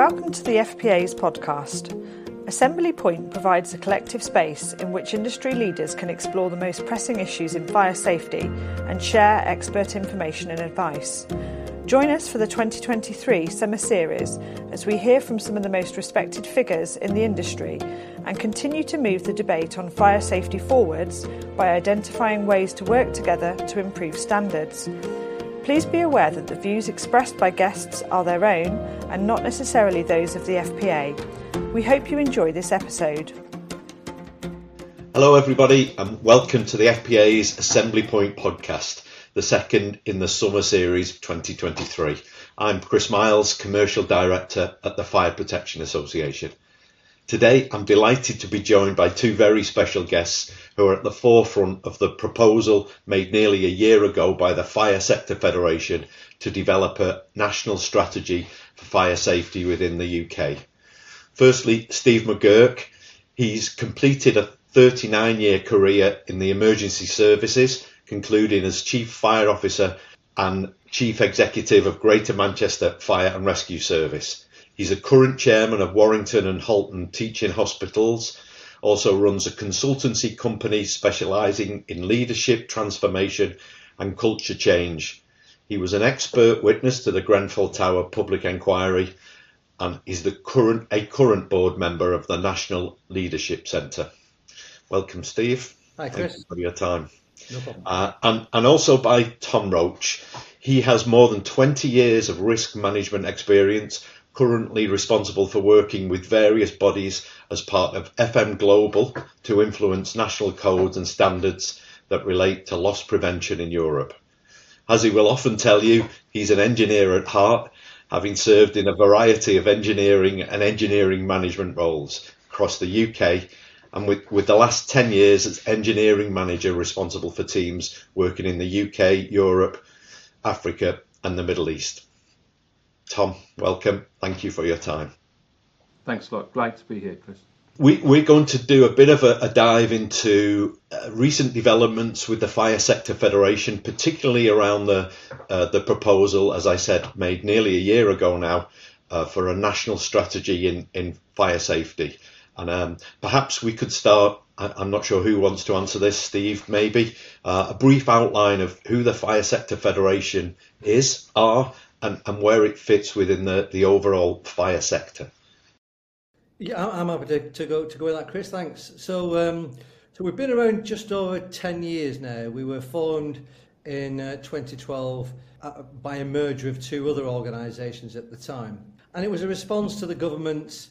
Welcome to the FPA's podcast. Assembly Point provides a collective space in which industry leaders can explore the most pressing issues in fire safety and share expert information and advice. Join us for the 2023 summer series as we hear from some of the most respected figures in the industry and continue to move the debate on fire safety forwards by identifying ways to work together to improve standards. Please be aware that the views expressed by guests are their own and not necessarily those of the FPA. We hope you enjoy this episode. Hello, everybody, and welcome to the FPA's Assembly Point podcast, the second in the summer series 2023. I'm Chris Miles, Commercial Director at the Fire Protection Association. Today, I'm delighted to be joined by two very special guests who are at the forefront of the proposal made nearly a year ago by the Fire Sector Federation to develop a national strategy for fire safety within the UK. Firstly, Steve McGuirk. He's completed a 39 year career in the emergency services, concluding as Chief Fire Officer and Chief Executive of Greater Manchester Fire and Rescue Service. He's a current chairman of Warrington and Halton Teaching Hospitals, also runs a consultancy company specialising in leadership, transformation and culture change. He was an expert witness to the Grenfell Tower public inquiry and is the current a current board member of the National Leadership Centre. Welcome, Steve. Hi, Chris. Thank you for your time. No problem. Uh, and, and also by Tom Roche. He has more than 20 years of risk management experience, currently responsible for working with various bodies as part of FM Global to influence national codes and standards that relate to loss prevention in Europe. As he will often tell you, he's an engineer at heart, having served in a variety of engineering and engineering management roles across the UK and with, with the last 10 years as engineering manager responsible for teams working in the UK, Europe, Africa and the Middle East. Tom, welcome. Thank you for your time. Thanks a lot. Glad to be here, Chris. We, we're going to do a bit of a, a dive into uh, recent developments with the Fire Sector Federation, particularly around the uh, the proposal, as I said, made nearly a year ago now, uh, for a national strategy in, in fire safety. And um, perhaps we could start. I, I'm not sure who wants to answer this. Steve, maybe uh, a brief outline of who the Fire Sector Federation is, are, and, where it fits within the, the overall fire sector. Yeah, I'm happy to, to go to go with that, Chris. Thanks. So, um, so we've been around just over ten years now. We were formed in uh, 2012 uh, by a merger of two other organisations at the time, and it was a response to the government's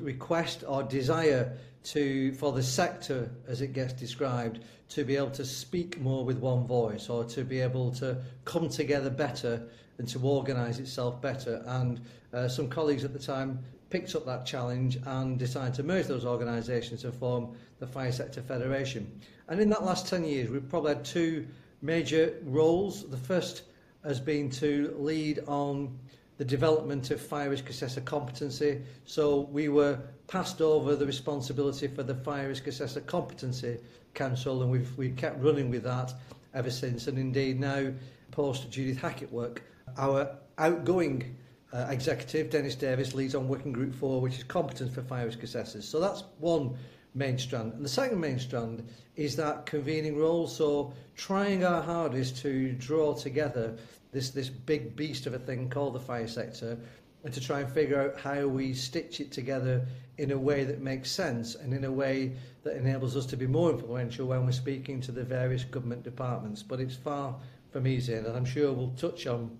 request or desire to for the sector, as it gets described, to be able to speak more with one voice, or to be able to come together better and to organise itself better. And uh, some colleagues at the time picked up that challenge and decided to merge those organisations to form the Fire Sector Federation. And in that last 10 years, we've probably had two major roles. The first has been to lead on the development of fire risk assessor competency. So we were passed over the responsibility for the Fire Risk Assessor Competency Council and we've, we've kept running with that ever since. And indeed now, post Judith Hackitt work, our outgoing uh, executive, Dennis Davis, leads on Working Group 4, which is competence for fire risk assessors. So that's one main strand. And the second main strand is that convening role, so trying our hardest to draw together this, this big beast of a thing called the fire sector and to try and figure out how we stitch it together in a way that makes sense and in a way that enables us to be more influential when we're speaking to the various government departments. But it's far from easy, and I'm sure we'll touch on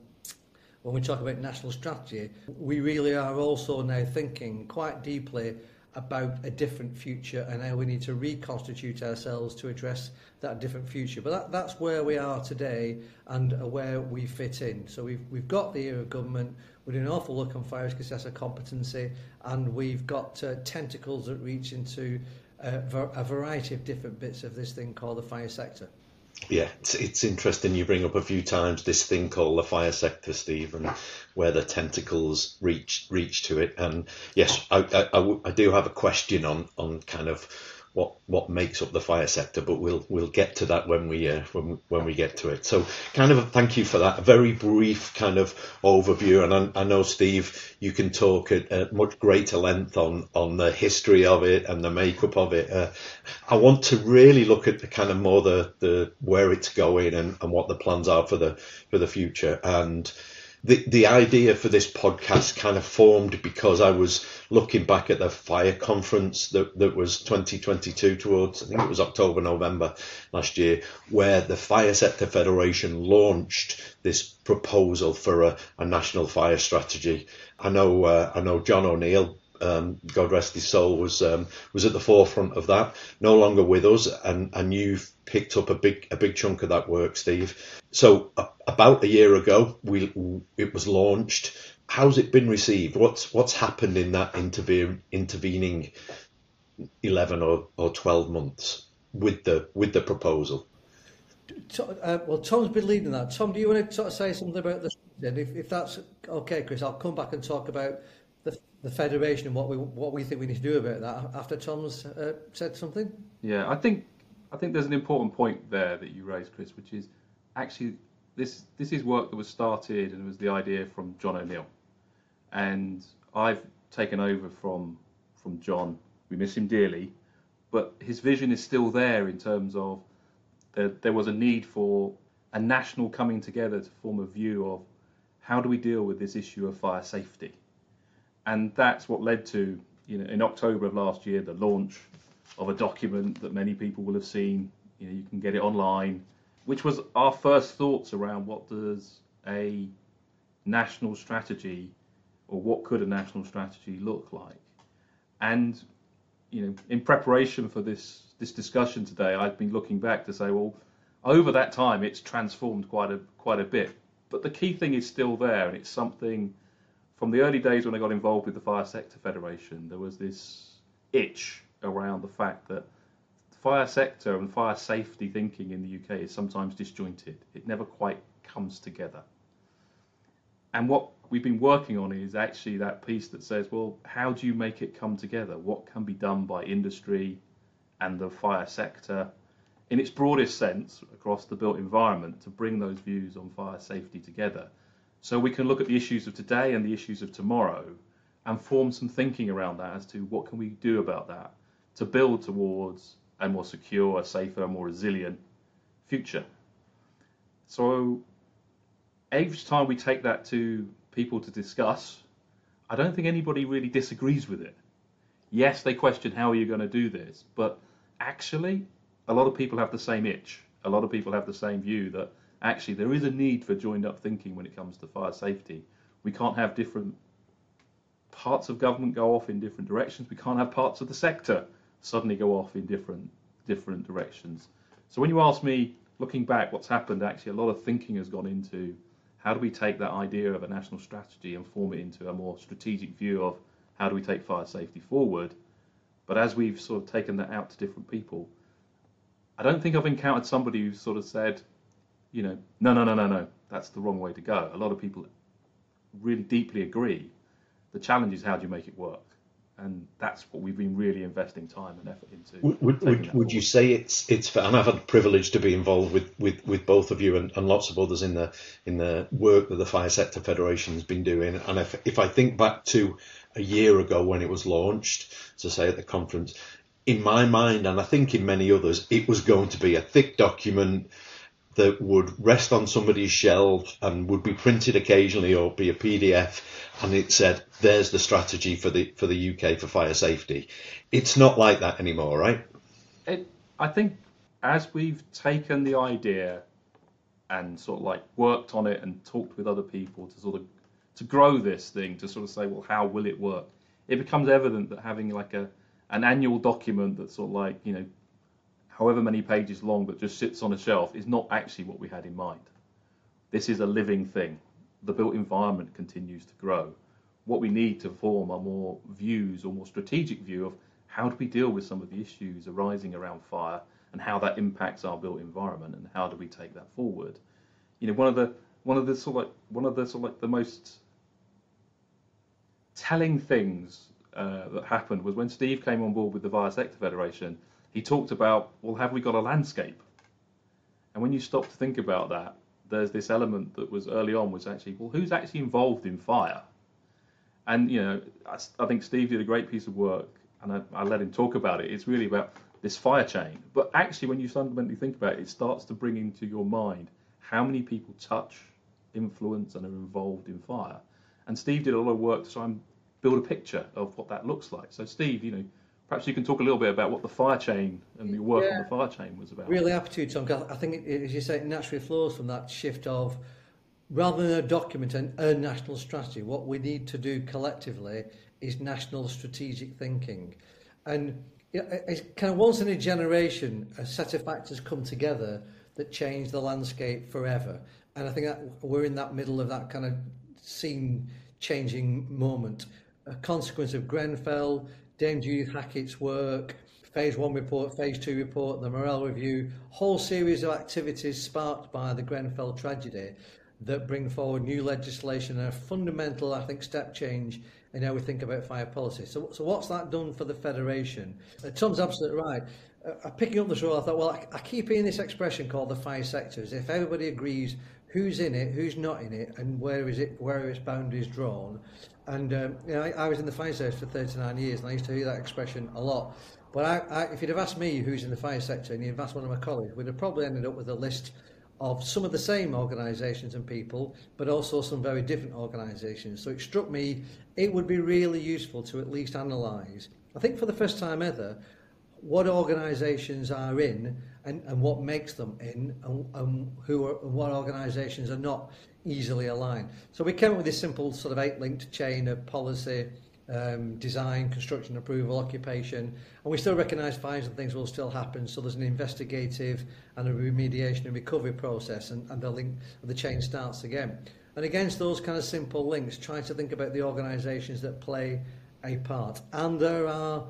when we talk about national strategy. We really are also now thinking quite deeply about a different future and how we need to reconstitute ourselves to address that different future. But that, that's where we are today and where we fit in. So we've, we've got the era of government, we're doing an awful look on fire risk assessor competency, and we've got uh, tentacles that reach into uh, a variety of different bits of this thing called the fire sector. Yeah, it's, it's interesting you bring up a few times this thing called the fire sector, Steve, and where the tentacles reach reach to it. And yes, I, I, I do have a question on on kind of what what makes up the fire sector, but we'll we'll get to that when we uh, when when we get to it. So, kind of thank you for that. A very brief kind of overview, and I, I know Steve, you can talk at, at, much greater length on on the history of it and the makeup of it. Uh, I want to really look at the kind of more the the where it's going and, and what the plans are for the for the future and the the idea for this podcast kind of formed because I was looking back at the fire conference that, that was 2022 towards I think it was October November last year where the Fire Sector Federation launched this proposal for a, a national fire strategy. I know uh, I know John O'Neill um, God rest his soul, was um, was at the forefront of that. No longer with us, and and you've picked up a big a big chunk of that work, Steve. So uh, about a year ago, we it was launched. How's it been received? What's what's happened in that intervene, intervening eleven or, or twelve months with the with the proposal? Uh, well, Tom's been leading that. Tom, do you want to say something about this? If, if that's okay, Chris, I'll come back and talk about the, the federation and what we what we think we need to do about that after Tom's uh, said something. Yeah, I think I think there's an important point there that you raised, Chris, which is actually this this is work that was started and it was the idea from John O'Neill, and I've taken over from from John. We miss him dearly, but his vision is still there in terms of there, there was a need for a national coming together to form a view of how do we deal with this issue of fire safety and that's what led to, you know, in October of last year, the launch of a document that many people will have seen. You know, you can get it online, which was our first thoughts around what does a national strategy or what could a national strategy look like. And you know, in preparation for this this discussion today, I've been looking back to say, well, over that time, it's transformed quite a quite a bit. But the key thing is still there, and it's something from the early days when I got involved with the Fire Sector Federation, there was this itch around the fact that fire sector and fire safety thinking in the UK is sometimes disjointed. It never quite comes together. And what we've been working on is actually that piece that says, well, how do you make it come together? What can be done by industry and the fire sector in its broadest sense across the built environment to bring those views on fire safety together so we can look at the issues of today and the issues of tomorrow and form some thinking around that as to what can we do about that to build towards a more secure, a safer, a more resilient future. So each time we take that to people to discuss, I don't think anybody really disagrees with it. Yes, they question how are you going to do this, but actually, a lot of people have the same itch. A lot of people have the same view that actually there is a need for joined up thinking when it comes to fire safety. We can't have different parts of government go off in different directions. We can't have parts of the sector suddenly go off in different different directions. So when you ask me, looking back, what's happened? Actually, a lot of thinking has gone into how do we take that idea of a national strategy and form it into a more strategic view of how do we take fire safety forward. But as we've sort of taken that out to different people, I don't think I've encountered somebody who's sort of said, you know, no, no, no, no, no, that's the wrong way to go. A lot of people really deeply agree. The challenge is how do you make it work? And that's what we've been really investing time and effort into. Would, would, would you say it's it's and I've had the privilege to be involved with, with, with both of you and, and lots of others in the in the work that the Fire Sector Federation has been doing. And if if I think back to a year ago when it was launched, to say at the conference, in my mind and I think in many others, it was going to be a thick document that would rest on somebody's shelf and would be printed occasionally or be a PDF and it said there's the strategy for the for the UK for fire safety. It's not like that anymore, right? It, I think as we've taken the idea and sort of like worked on it and talked with other people to sort of to grow this thing to sort of say well how will it work it becomes evident that having like a an annual document that's sort of like you know however many pages long that just sits on a shelf is not actually what we had in mind. This is a living thing. The built environment continues to grow. What we need to form are more views or more strategic view of how do we deal with some of the issues arising around fire and how that impacts our built environment and how do we take that forward. You know, one of the one of the sort of like one of the sort of like the most telling things uh, that happened was when Steve came on board with the Fire Sector Federation he talked about, well, have we got a landscape? And when you stop to think about that, there's this element that was early on was actually, well, who's actually involved in fire? And you know, I, I think Steve did a great piece of work, and I, I let him talk about it. It's really about this fire chain. But actually, when you fundamentally think about it, it starts to bring into your mind how many people touch, influence, and are involved in fire. And Steve did a lot of work to try and build a picture of what that looks like. So, Steve, you know, perhaps you can talk a little bit about what the fire chain and your work yeah. on the fire chain was about. Really happy to, Tom. I think, it, as you say, it naturally flows from that shift of rather than a document and a national strategy, what we need to do collectively is national strategic thinking. And it's kind of once in a generation, a set of factors come together that change the landscape forever. And I think that we're in that middle of that kind of scene changing moment. A consequence of Grenfell, Dame Judith Hackitt's work, phase one report, phase two report, the Morrell review, whole series of activities sparked by the Grenfell tragedy that bring forward new legislation and a fundamental, I think, step change in how we think about fire policy. So, so what's that done for the Federation? Uh, Tom's absolutely right. Uh, picking up the role, I thought, well, I, I keep hearing this expression called the five sectors. If everybody agrees who's in it, who's not in it, and where is it, where are its boundaries drawn. And um, you know, I, I was in the fire service for 39 years, and I used to hear that expression a lot. But I, I, if you'd have asked me who's in the fire sector, and you'd have asked one of my colleagues, we'd have probably ended up with a list of some of the same organisations and people, but also some very different organisations. So it struck me it would be really useful to at least analyse, I think for the first time ever, what organisations are in and, and what makes them in and, and who are, and what organisations are not easily aligned. So we came up with this simple sort of eight-linked chain of policy, um, design, construction, approval, occupation, and we still recognise fines and things will still happen. So there's an investigative and a remediation and recovery process, and, and the link, the chain starts again. And against those kind of simple links, try to think about the organisations that play a part. And there are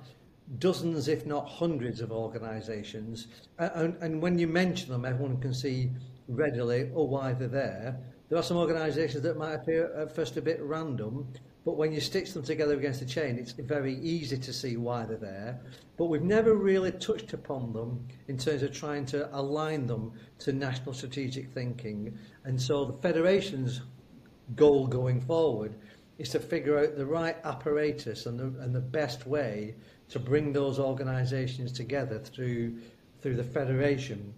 dozens, if not hundreds, of organisations. And, and when you mention them, everyone can see readily oh, why they're there. There are some organisations that might appear at first a bit random, but when you stitch them together against a chain, it's very easy to see why they're there. But we've never really touched upon them in terms of trying to align them to national strategic thinking. And so the Federation's goal going forward is to figure out the right apparatus and the, and the best way to bring those organisations together through, through the Federation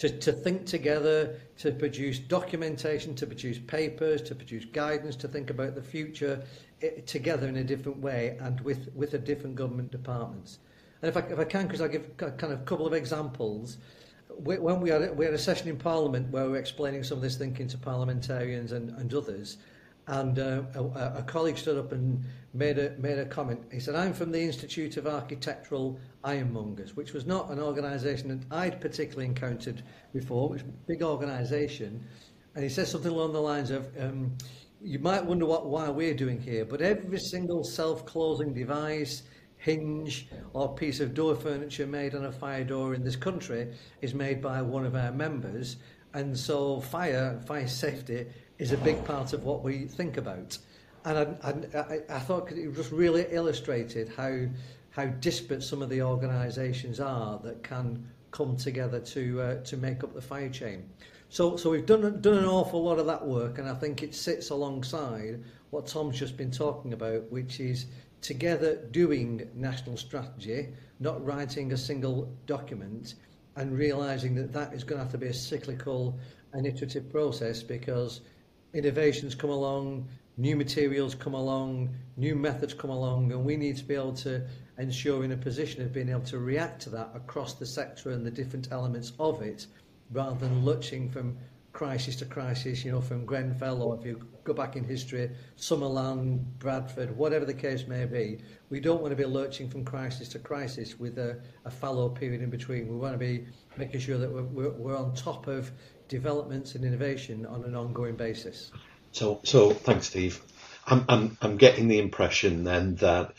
to, to think together, to produce documentation, to produce papers, to produce guidance, to think about the future it, eh, together in a different way and with, with a different government departments. And if I, if I can, because I'll give kind of a couple of examples. When we had, we had a session in Parliament where we were explaining some of this thinking to parliamentarians and, and others, and uh, a, a colleague stood up and made a, made a comment. He said, I'm from the Institute of Architectural Ironmongers, which was not an organisation that I'd particularly encountered before, which big organisation. And he says something along the lines of, um, you might wonder what why we're doing here, but every single self-closing device, hinge or piece of door furniture made on a fire door in this country is made by one of our members. And so fire, fire safety is a big part of what we think about. And I, I, I thought it just really illustrated how how disparate some of the organisations are that can come together to uh, to make up the fire chain. So so we've done done an awful lot of that work, and I think it sits alongside what Tom's just been talking about, which is together doing national strategy, not writing a single document, and realising that that is going to have to be a cyclical and iterative process because innovations come along, new materials come along, new methods come along, and we need to be able to ensure in a position of being able to react to that across the sector and the different elements of it, rather than lurching from crisis to crisis, you know, from Grenfell or if you go back in history, Summerland, Bradford, whatever the case may be, we don't want to be lurching from crisis to crisis with a, a fallow period in between. We want to be making sure that we're, we're, we're on top of developments and innovation on an ongoing basis. So, so thanks, Steve. I'm, I'm, I'm getting the impression then that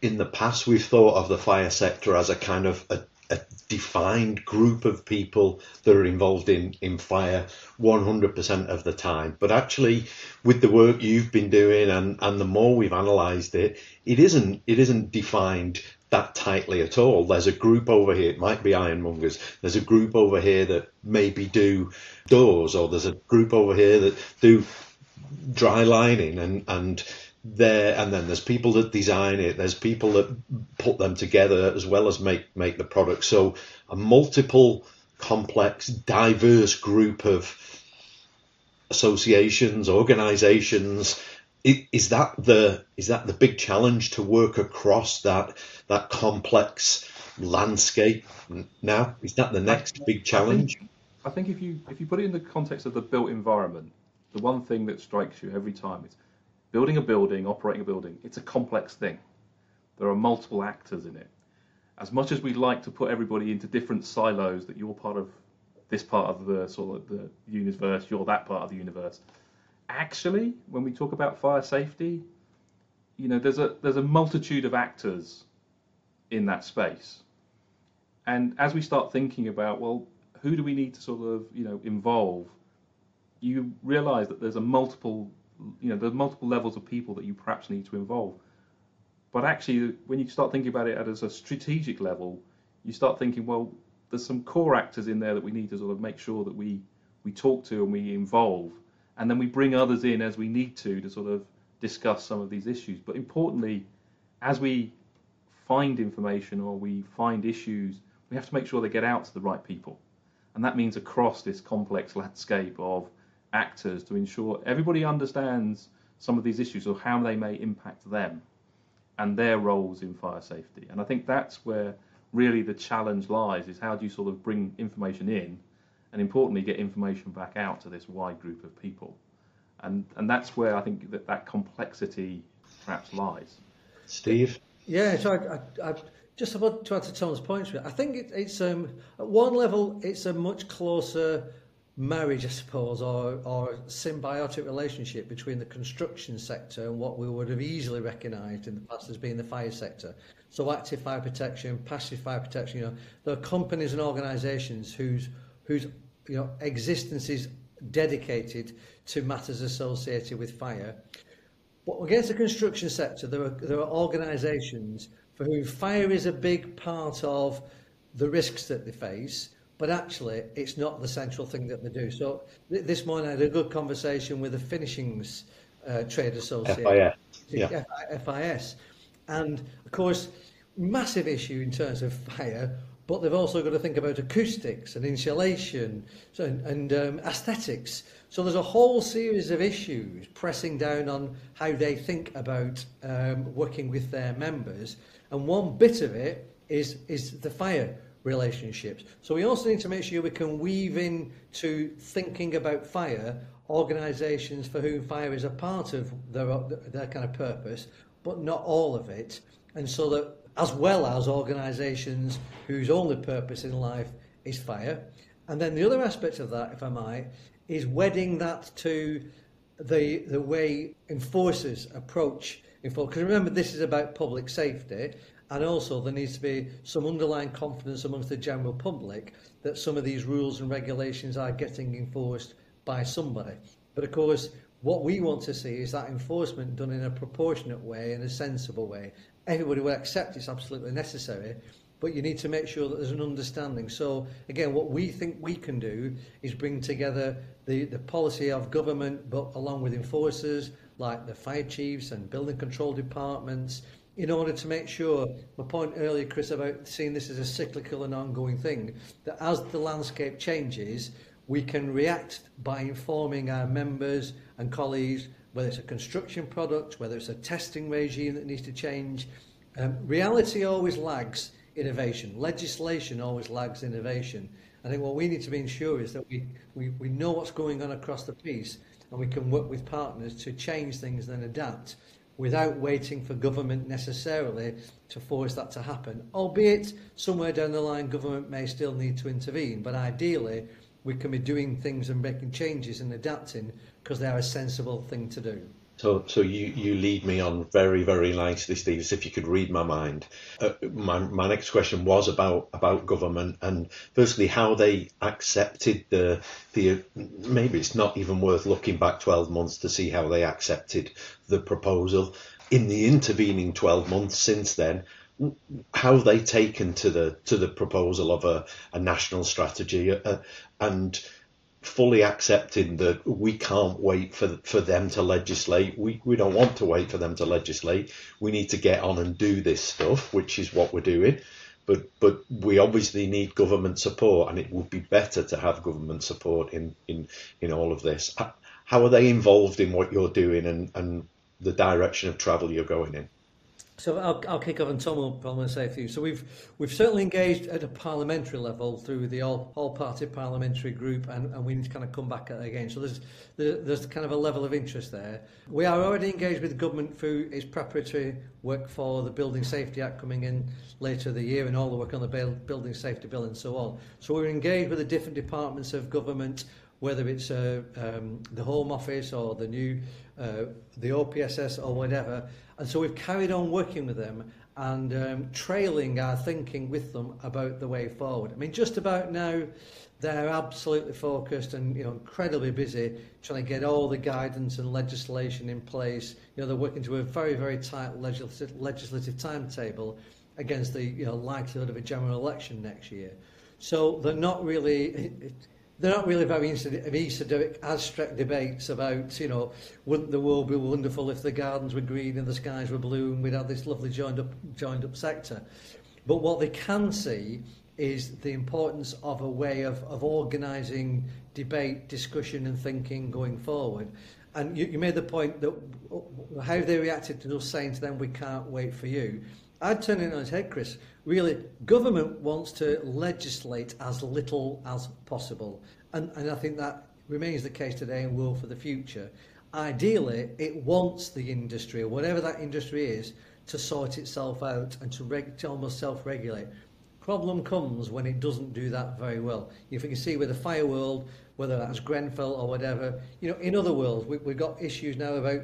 in the past we've thought of the fire sector as a kind of a, a defined group of people that are involved in, in fire 100% of the time. But actually, with the work you've been doing and, and the more we've analysed it, it isn't it isn't defined that tightly at all. There's a group over here, it might be ironmongers, there's a group over here that maybe do doors, or there's a group over here that do dry lining and, and there and then there's people that design it there's people that put them together as well as make make the product so a multiple complex diverse group of associations organizations is that the is that the big challenge to work across that that complex landscape now? Is that the next big challenge? I think, I think if you if you put it in the context of the built environment, the one thing that strikes you every time is building a building, operating a building. It's a complex thing. There are multiple actors in it. As much as we'd like to put everybody into different silos, that you're part of this part of the sort of the universe, you're that part of the universe actually, when we talk about fire safety, you know, there's a there's a multitude of actors in that space, and as we start thinking about, well, who do we need to sort of you know involve, you realise that there's a multiple, you know, there's multiple levels of people that you perhaps need to involve. But actually, when you start thinking about it at as a strategic level, you start thinking, well, there's some core actors in there that we need to sort of make sure that we we talk to and we involve and then we bring others in as we need to to sort of discuss some of these issues. But importantly, as we find information or we find issues, we have to make sure they get out to the right people. And that means across this complex landscape of actors to ensure everybody understands some of these issues or how they may impact them and their roles in fire safety. And I think that's where really the challenge lies is how do you sort of bring information in and importantly get information back out to this wide group of people. And, and that's where I think that, that complexity perhaps lies. Steve? Yeah, so I, I, I just about to add to Tom's points, I think it, it's um, at one level it's a much closer marriage, I suppose, or, or symbiotic relationship between the construction sector and what we would have easily recognised in the past as being the fire sector. So active fire protection, passive fire protection, you know, there are companies and organisations whose whose you know, existence is dedicated to matters associated with fire. But against the construction sector, there are, there are organisations for whom fire is a big part of the risks that they face, but actually it's not the central thing that they do. So th- this morning I had a good conversation with the finishings uh, trade association, FIS, yeah. FIS, and of course, massive issue in terms of fire but they've also got to think about acoustics and insulation and, and um, aesthetics. So there's a whole series of issues pressing down on how they think about um, working with their members. And one bit of it is, is the fire relationships. So we also need to make sure we can weave in to thinking about fire organisations for whom fire is a part of their, their kind of purpose, but not all of it. And so that as well as organisations whose only purpose in life is fire. And then the other aspect of that, if I might, is wedding that to the the way enforcers approach enforcement. Because remember, this is about public safety, and also there needs to be some underlying confidence amongst the general public that some of these rules and regulations are getting enforced by somebody. But of course, what we want to see is that enforcement done in a proportionate way, in a sensible way, everybody will accept it's absolutely necessary, but you need to make sure that there's an understanding. So again, what we think we can do is bring together the, the policy of government, but along with enforcers like the fire chiefs and building control departments, in order to make sure, my point earlier, Chris, about seeing this as a cyclical and ongoing thing, that as the landscape changes, we can react by informing our members and colleagues whether it's a construction product, whether it's a testing regime that needs to change. Um, reality always lags innovation. Legislation always lags innovation. I think what we need to be ensure is that we, we, we know what's going on across the piece and we can work with partners to change things and adapt without waiting for government necessarily to force that to happen. Albeit somewhere down the line government may still need to intervene, but ideally we can be doing things and making changes and adapting because they are a sensible thing to do. So, so you, you lead me on very, very nicely, Steve, as if you could read my mind. Uh, my, my next question was about, about government and firstly how they accepted the, the, maybe it's not even worth looking back 12 months to see how they accepted the proposal. In the intervening 12 months since then, how they taken to the to the proposal of a, a national strategy uh, and fully accepting that we can't wait for for them to legislate. We we don't want to wait for them to legislate. We need to get on and do this stuff, which is what we're doing. But but we obviously need government support, and it would be better to have government support in in in all of this. How are they involved in what you're doing and and the direction of travel you're going in? So I'll, I'll kick off and Tom will probably say a few. So we've we've certainly engaged at a parliamentary level through the all, all party parliamentary group and, and we need to kind of come back at again. So there's there's kind of a level of interest there. We are already engaged with the government through its preparatory work for the Building Safety Act coming in later the year and all the work on the Building Safety Bill and so on. So we're engaged with the different departments of government whether it's uh, um, the Home Office or the new uh, the OPSS or whatever, And so we've carried on working with them and um, trailing our thinking with them about the way forward. I mean, just about now, they're absolutely focused and you know incredibly busy trying to get all the guidance and legislation in place. You know, they're working to a very very tight legislative, legislative timetable against the you know likelihood of a general election next year. So they're not really. They're not really very esoteric, abstract debates about, you know, wouldn't the world be wonderful if the gardens were green and the skies were blue and we'd have this lovely joined up, joined up sector. But what they can see is the importance of a way of, of organising debate, discussion and thinking going forward. And you, you made the point that how they reacted to us saying to them, we can't wait for you. I'd turn it on its head, Chris. Really, government wants to legislate as little as possible. And, and I think that remains the case today and will for the future. Ideally, it wants the industry, or whatever that industry is, to sort itself out and to, reg- to almost self-regulate. Problem comes when it doesn't do that very well. If you can see with the fire world, whether that's Grenfell or whatever, you know, in other worlds, we, we've got issues now about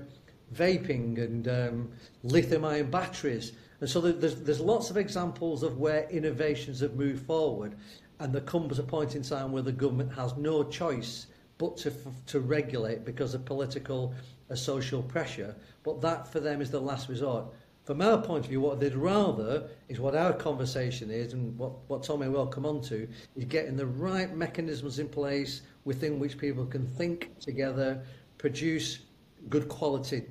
vaping and um, lithium-ion batteries And so there's, there's lots of examples of where innovations have moved forward and there comes a point in time where the government has no choice but to, to regulate because of political or social pressure. But that for them is the last resort. From our point of view, what they'd rather is what our conversation is and what, what Tommy will come on to is getting the right mechanisms in place within which people can think together, produce good quality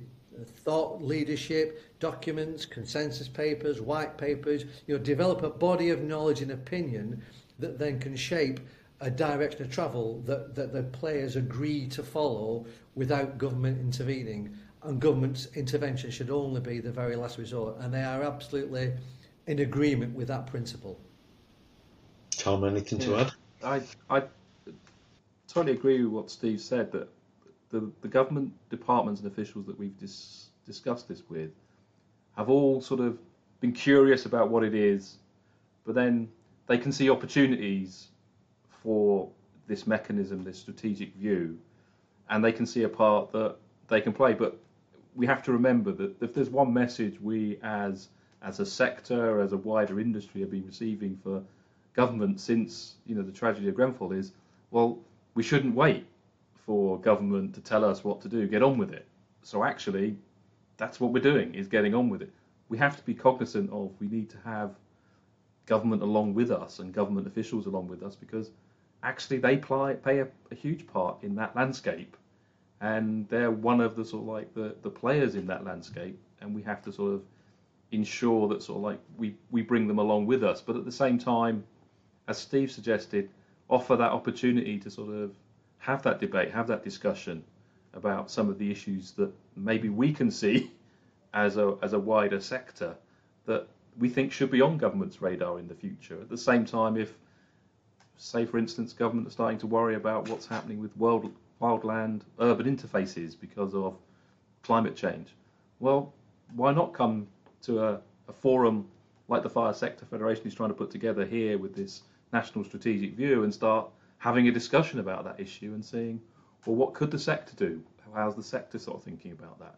thought leadership, documents, consensus papers, white papers, you know, develop a body of knowledge and opinion that then can shape a direction of travel that, that the players agree to follow without government intervening. And government intervention should only be the very last resort. And they are absolutely in agreement with that principle. Tom, anything yeah. to add? I, I totally agree with what Steve said that the, the government departments and officials that we've dis, discussed this with have all sort of been curious about what it is, but then they can see opportunities for this mechanism, this strategic view, and they can see a part that they can play. But we have to remember that if there's one message we as as a sector, as a wider industry, have been receiving for government since you know the tragedy of Grenfell is, well, we shouldn't wait for government to tell us what to do. Get on with it. So actually, that's what we're doing is getting on with it. We have to be cognizant of we need to have government along with us and government officials along with us because actually they play, play a, a huge part in that landscape and they're one of the sort of like the, the players in that landscape and we have to sort of ensure that sort of like we, we bring them along with us but at the same time as Steve suggested offer that opportunity to sort of have that debate, have that discussion about some of the issues that maybe we can see as a as a wider sector that we think should be on government's radar in the future. At the same time, if say for instance government are starting to worry about what's happening with world wildland urban interfaces because of climate change, well, why not come to a, a forum like the Fire Sector Federation is trying to put together here with this national strategic view and start having a discussion about that issue and seeing, well, what could the sector do? How's the sector sort of thinking about that?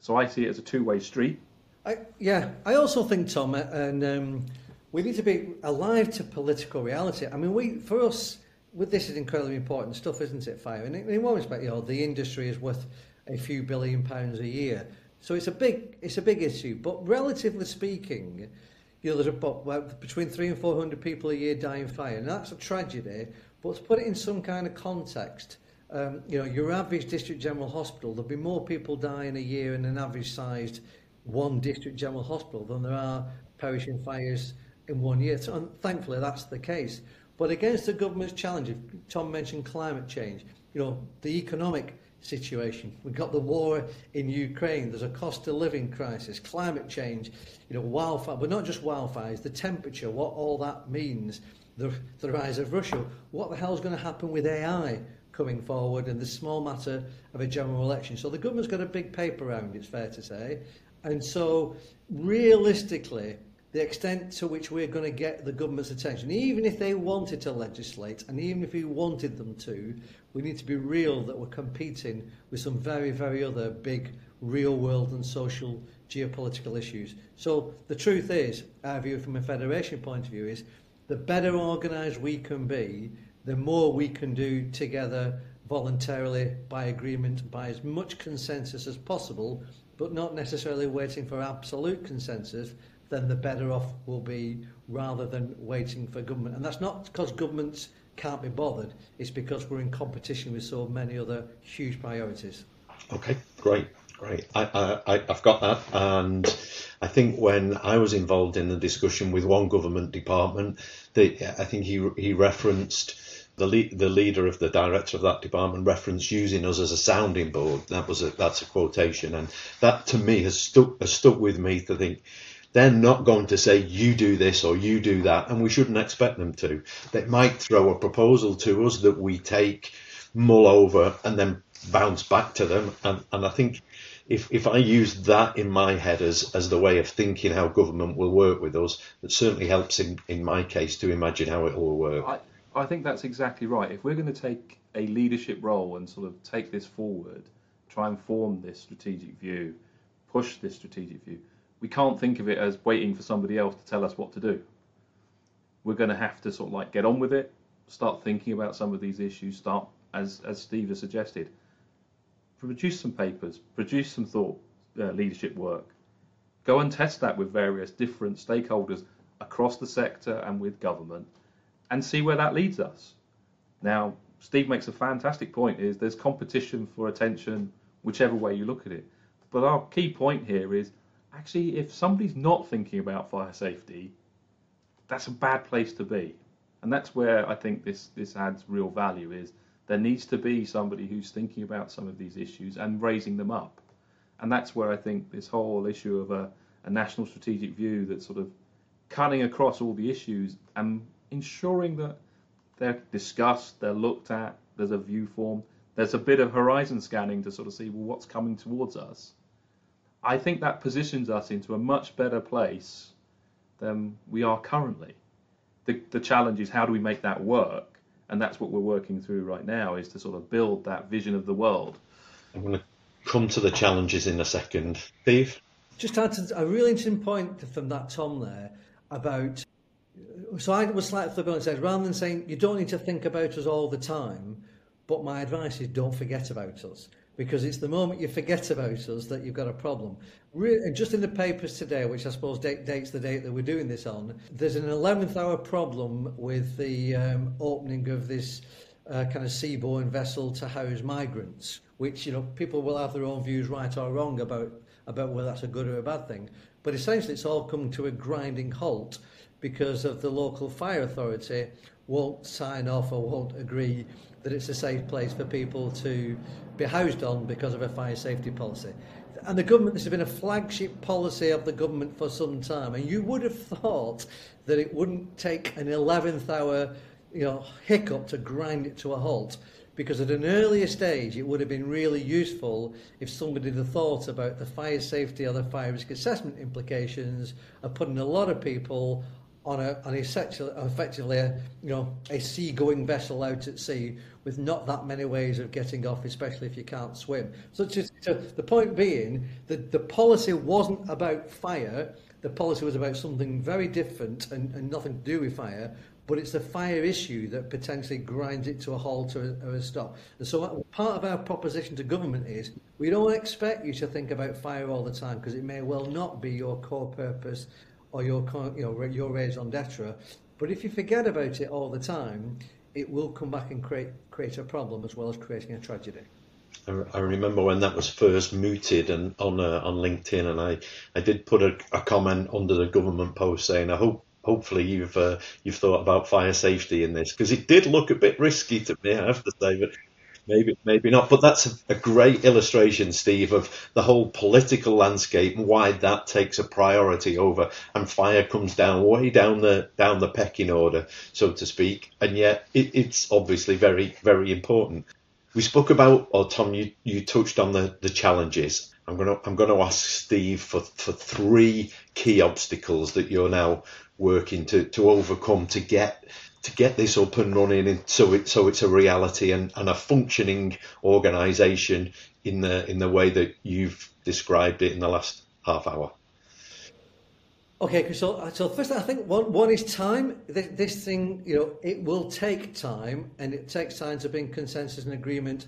So I see it as a two-way street. I, yeah, I also think, Tom, uh, and um, we need to be alive to political reality. I mean, we for us, this is incredibly important stuff, isn't it, Fire? And in, one respect, you know, the industry is worth a few billion pounds a year, so it's a big, it's a big issue. But relatively speaking, you know, there's about well, between three and 400 people a year die in fire. And that's a tragedy, but to put it in some kind of context, um, you know, your average district general hospital, there'll be more people dying a year in an average sized one district general hospital than there are perishing fires in one year. So, and thankfully, that's the case. But against the government's challenge, if Tom mentioned climate change, you know, the economic situation. We've got the war in Ukraine. There's a cost of living crisis, climate change, you know, wildfire, but not just wildfires, the temperature, what all that means, the, the rise of Russia. What the hell's going to happen with AI coming forward and the small matter of a general election? So the government's got a big paper round, it's fair to say. And so realistically, the extent to which we're going to get the government's attention, even if they wanted to legislate and even if we wanted them to, we need to be real that we're competing with some very, very other big real world and social geopolitical issues. So the truth is, our view from a federation point of view is the better organised we can be, the more we can do together voluntarily by agreement, by as much consensus as possible, but not necessarily waiting for absolute consensus, then the better off we'll be rather than waiting for government. And that's not because governments can't be bothered, it's because we're in competition with so many other huge priorities. Okay, great. Great. I, I, I've got that. And I think when I was involved in the discussion with one government department, I think he, he referenced the, the leader of the director of that department referenced using us as a sounding board. That was a, that's a quotation. And that to me has stuck, has stuck with me to think, they're not going to say you do this or you do that, and we shouldn't expect them to. They might throw a proposal to us that we take, mull over, and then bounce back to them. And, and I think if, if I use that in my head as, as the way of thinking how government will work with us, that certainly helps in, in my case to imagine how it will work. I, I think that's exactly right. If we're going to take a leadership role and sort of take this forward, try and form this strategic view, push this strategic view, we can't think of it as waiting for somebody else to tell us what to do. We're going to have to sort of like get on with it, start thinking about some of these issues, start, as, as Steve has suggested, produce some papers, produce some thought uh, leadership work, go and test that with various different stakeholders across the sector and with government, and see where that leads us. Now, Steve makes a fantastic point: is there's competition for attention, whichever way you look at it. But our key point here is actually, if somebody's not thinking about fire safety, that's a bad place to be. And that's where I think this, this adds real value is there needs to be somebody who's thinking about some of these issues and raising them up. And that's where I think this whole issue of a, a national strategic view that's sort of cutting across all the issues and ensuring that they're discussed, they're looked at, there's a view formed, there's a bit of horizon scanning to sort of see well what's coming towards us. I think that positions us into a much better place than we are currently. The, the challenge is how do we make that work? And that's what we're working through right now is to sort of build that vision of the world. I'm going to come to the challenges in a second. Steve? Just add to a really interesting point from that Tom there about so I was slightly flippant and said rather than saying you don't need to think about us all the time, but my advice is don't forget about us because it's the moment you forget about us that you've got a problem. Really, just in the papers today, which I suppose date, dates the date that we're doing this on, there's an 11th hour problem with the um, opening of this uh, kind of seaborne vessel to house migrants, which you know people will have their own views, right or wrong, about about whether that's a good or a bad thing. But essentially, it's all come to a grinding halt because of the local fire authority won't sign off or won't agree that it's a safe place for people to be housed on because of a fire safety policy. And the government, this has been a flagship policy of the government for some time, and you would have thought that it wouldn't take an 11th hour you know, hiccup to grind it to a halt because at an earlier stage it would have been really useful if somebody had thought about the fire safety or the fire risk assessment implications of putting a lot of people on a on a effectively a, you know a sea-going vessel out at sea with not that many ways of getting off, especially if you can't swim. So, just, the point being that the policy wasn't about fire. The policy was about something very different and, and nothing to do with fire. But it's the fire issue that potentially grinds it to a halt or a, or a stop. And so part of our proposition to government is we don't expect you to think about fire all the time because it may well not be your core purpose or your you know your raison d'etre. But if you forget about it all the time, it will come back and create create a problem as well as creating a tragedy. I remember when that was first mooted and on uh, on LinkedIn, and I, I did put a, a comment under the government post saying I hope hopefully you've uh, you've thought about fire safety in this because it did look a bit risky to me, I have to say, but maybe maybe not. But that's a, a, great illustration, Steve, of the whole political landscape and why that takes a priority over, and fire comes down way down the down the pecking order, so to speak, and yet it, it's obviously very very important. We spoke about, or Tom, you, you touched on the, the challenges. I'm gonna I'm gonna ask Steve for, for three key obstacles that you're now working to, to overcome to get to get this up and running and so it so it's a reality and, and a functioning organization in the in the way that you've described it in the last half hour. Okay, so so first I think one one is time. This, this thing, you know, it will take time, and it takes time to bring consensus and agreement,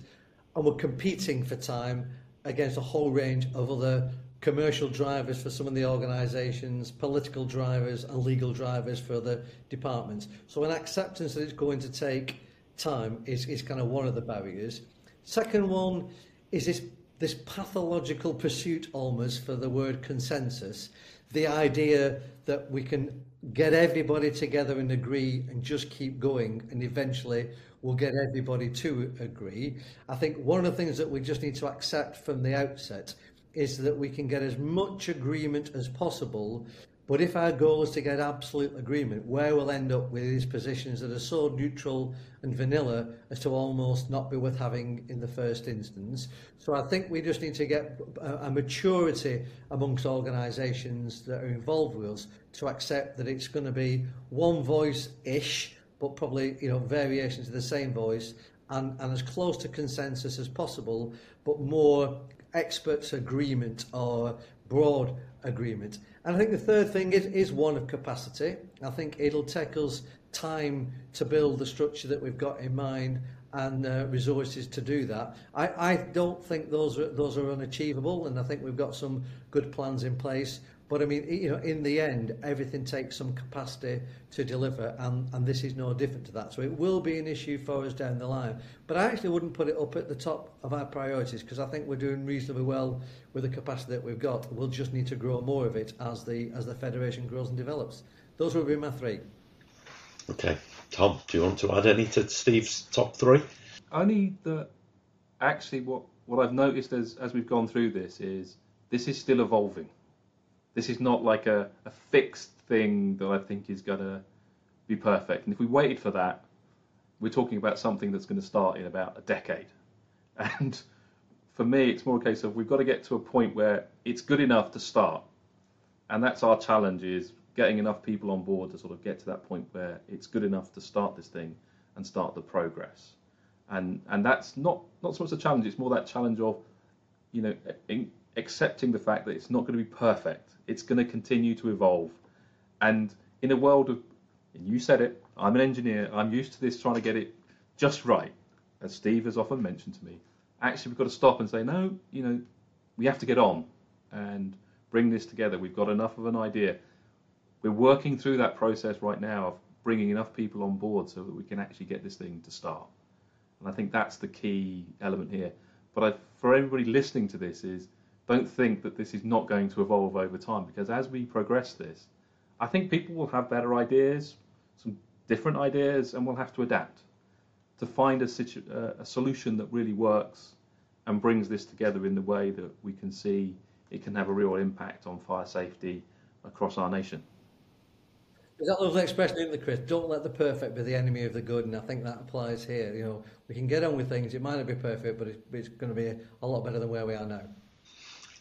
and we're competing for time against a whole range of other commercial drivers for some of the organisations, political drivers, and legal drivers for the departments. So an acceptance that it's going to take time is is kind of one of the barriers. Second one is this this pathological pursuit almost for the word consensus the idea that we can get everybody together and agree and just keep going and eventually we'll get everybody to agree. I think one of the things that we just need to accept from the outset is that we can get as much agreement as possible. But if our goal is to get absolute agreement, where we'll end up with these positions that are so neutral and vanilla as to almost not be worth having in the first instance. So I think we just need to get a, a maturity amongst organisations that are involved with us to accept that it's going to be one voice-ish, but probably you know variations of the same voice, and, and as close to consensus as possible, but more experts' agreement or broad agreement. And I think the third thing is, is one of capacity. I think it'll take us time to build the structure that we've got in mind and uh, resources to do that. I, I don't think those are, those are unachievable, and I think we've got some good plans in place. But I mean, you know, in the end, everything takes some capacity to deliver, and, and this is no different to that. So it will be an issue for us down the line. But I actually wouldn't put it up at the top of our priorities because I think we're doing reasonably well with the capacity that we've got. We'll just need to grow more of it as the as the federation grows and develops. Those will be my three. Okay, Tom, do you want to add any to Steve's top three? Only that actually what what I've noticed as as we've gone through this is this is still evolving this is not like a, a fixed thing that I think is going to be perfect. And if we waited for that, we're talking about something that's going to start in about a decade. And for me, it's more a case of we've got to get to a point where it's good enough to start. And that's our challenge is getting enough people on board to sort of get to that point where it's good enough to start this thing and start the progress. And and that's not not so much a challenge. It's more that challenge of, you know, in, accepting the fact that it's not going to be perfect. It's going to continue to evolve. And in a world of, and you said it, I'm an engineer, I'm used to this trying to get it just right, as Steve has often mentioned to me. Actually, we've got to stop and say, no, you know, we have to get on and bring this together. We've got enough of an idea. We're working through that process right now of bringing enough people on board so that we can actually get this thing to start. And I think that's the key element here. But I, for everybody listening to this is don't think that this is not going to evolve over time because as we progress this, I think people will have better ideas, some different ideas, and we'll have to adapt to find a, situ- uh, a solution that really works and brings this together in the way that we can see it can have a real impact on fire safety across our nation. Is that lovely expression, isn't it, Chris? Don't let the perfect be the enemy of the good, and I think that applies here. You know, we can get on with things. It might not be perfect, but it's, it's going to be a lot better than where we are now.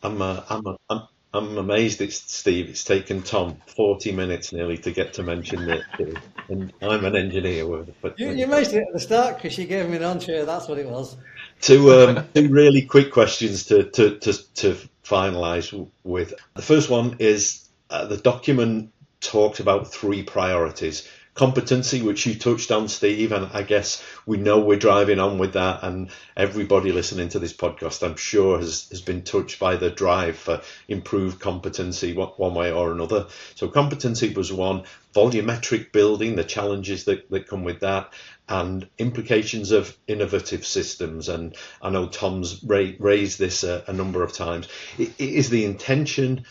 I'm, uh, I'm, uh, I'm, I'm amazed it's Steve. It's taken Tom 40 minutes nearly to get to mention it. And I'm an engineer. But, you, you mentioned it at the start because you gave me an entree. That's what it was. Two, um, two really quick questions to, to, to, to finalise with. The first one is uh, the document talks about three priorities competency, which you touched on, Steve, and I guess we know we're driving on with that. And everybody listening to this podcast, I'm sure, has, has been touched by the drive for improved competency one way or another. So, competency was one, volumetric building, the challenges that, that come with that, and implications of innovative systems. And I know Tom's raised this a, a number of times. It, it is the intention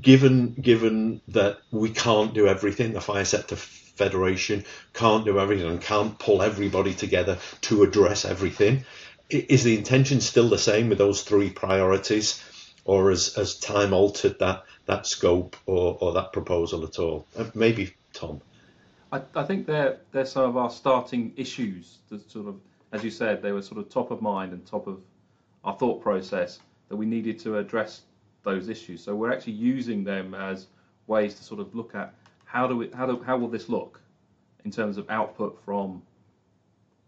given given that we can't do everything, the fire sector federation can't do everything and can't pull everybody together to address everything. Is the intention still the same with those three priorities, or has, has time altered that that scope or, or that proposal at all? Uh, maybe Tom. I, I think they're they're some of our starting issues. That sort of, as you said, they were sort of top of mind and top of our thought process that we needed to address those issues. So we're actually using them as ways to sort of look at how do we how do how will this look in terms of output from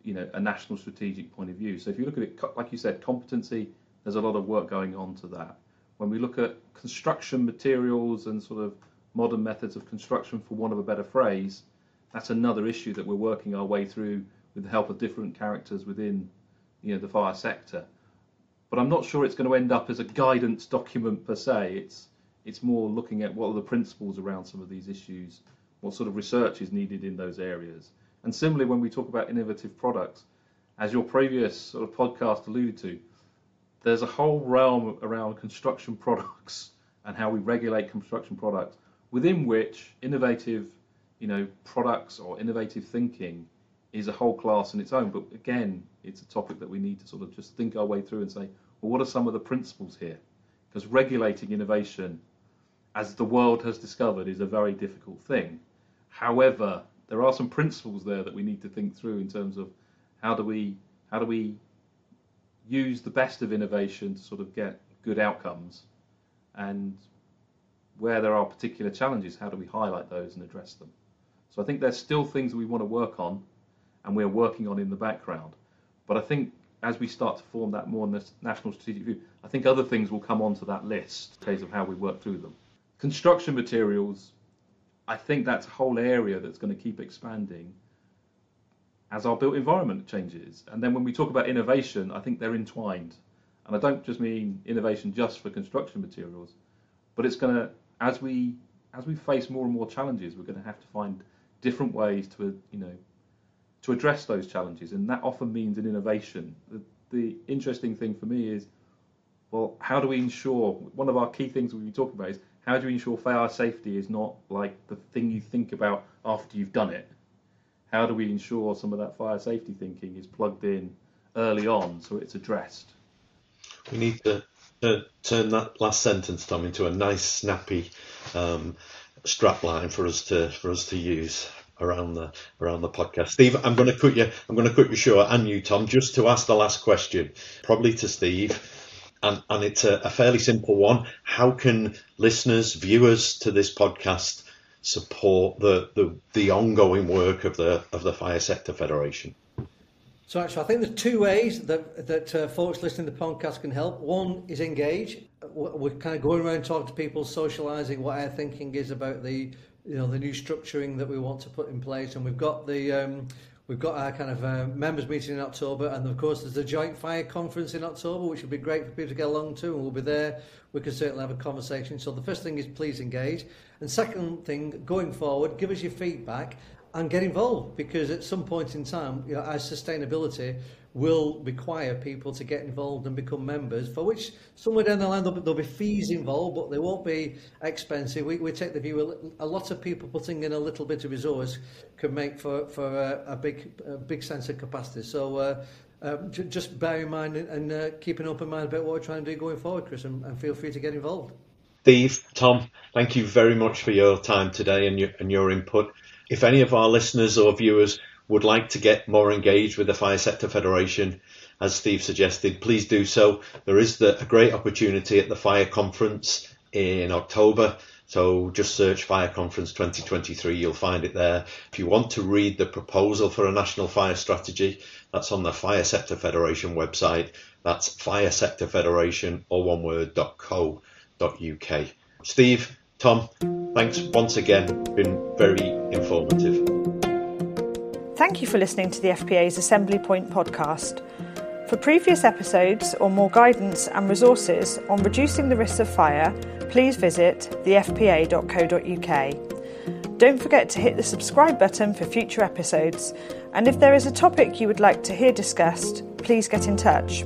you know a national strategic point of view. So if you look at it, like you said, competency, there's a lot of work going on to that. When we look at construction materials and sort of modern methods of construction, for want of a better phrase, that's another issue that we're working our way through with the help of different characters within you know the fire sector but I'm not sure it's going to end up as a guidance document per se. It's it's more looking at what are the principles around some of these issues, what sort of research is needed in those areas. And similarly, when we talk about innovative products, as your previous sort of podcast alluded to, there's a whole realm around construction products and how we regulate construction products, within which innovative, you know, products or innovative thinking is a whole class in its own. But again, it's a topic that we need to sort of just think our way through and say, well, what are some of the principles here? Because regulating innovation, as the world has discovered, is a very difficult thing. However, there are some principles there that we need to think through in terms of how do we how do we use the best of innovation to sort of get good outcomes, and where there are particular challenges, how do we highlight those and address them? So I think there's still things we want to work on and we're working on in the background. But I think as we start to form that more national strategic view, I think other things will come onto that list in terms of how we work through them. Construction materials, I think that's a whole area that's going to keep expanding as our built environment changes. And then when we talk about innovation, I think they're entwined. And I don't just mean innovation just for construction materials, but it's going to, as we as we face more and more challenges, we're going to have to find different ways to, you know, to address those challenges, and that often means an innovation. The, the interesting thing for me is, well, how do we ensure? One of our key things we talk about is how do we ensure fire safety is not like the thing you think about after you've done it. How do we ensure some of that fire safety thinking is plugged in early on so it's addressed? We need to uh, turn that last sentence, Tom, into a nice, snappy um, strapline for us to for us to use around the around the podcast. Steve, I'm going to cut you. I'm going to cut you short, and you, Tom, just to ask the last question, probably to Steve, and and it's a, a fairly simple one. How can listeners, viewers to this podcast support the, the the ongoing work of the of the Fire Sector Federation? So actually, I think there's two ways that that uh, folks listening to the podcast can help. One is engage. We're kind of going around talking to people, socialising what our thinking is about the you know the new structuring that we want to put in place, and we've got the um, we've got our kind of uh, members meeting in October, and of course there's the joint fire conference in October, which would be great for people to get along to, and we'll be there. We can certainly have a conversation. So the first thing is please engage, and second thing going forward, give us your feedback and get involved because at some point in time, you know, as sustainability will require people to get involved and become members, for which somewhere down the line there'll be, there'll be fees involved, but they won't be expensive. We, we take the view a, a lot of people putting in a little bit of resource can make for, for a, a big a big sense of capacity. So uh, uh, j- just bear in mind and uh, keep an open mind about what we're trying to do going forward, Chris, and, and feel free to get involved. Steve, Tom, thank you very much for your time today and your, and your input. If any of our listeners or viewers would like to get more engaged with the Fire Sector Federation, as Steve suggested, please do so. There is the, a great opportunity at the Fire Conference in October. So just search Fire Conference 2023, you'll find it there. If you want to read the proposal for a national fire strategy, that's on the Fire Sector Federation website. That's Fire Sector Federation, all one word, .co.uk. Steve, Tom, thanks once again. Been very informative. Thank you for listening to the FPA's Assembly Point podcast. For previous episodes or more guidance and resources on reducing the risks of fire, please visit thefpa.co.uk. Don't forget to hit the subscribe button for future episodes, and if there is a topic you would like to hear discussed, please get in touch.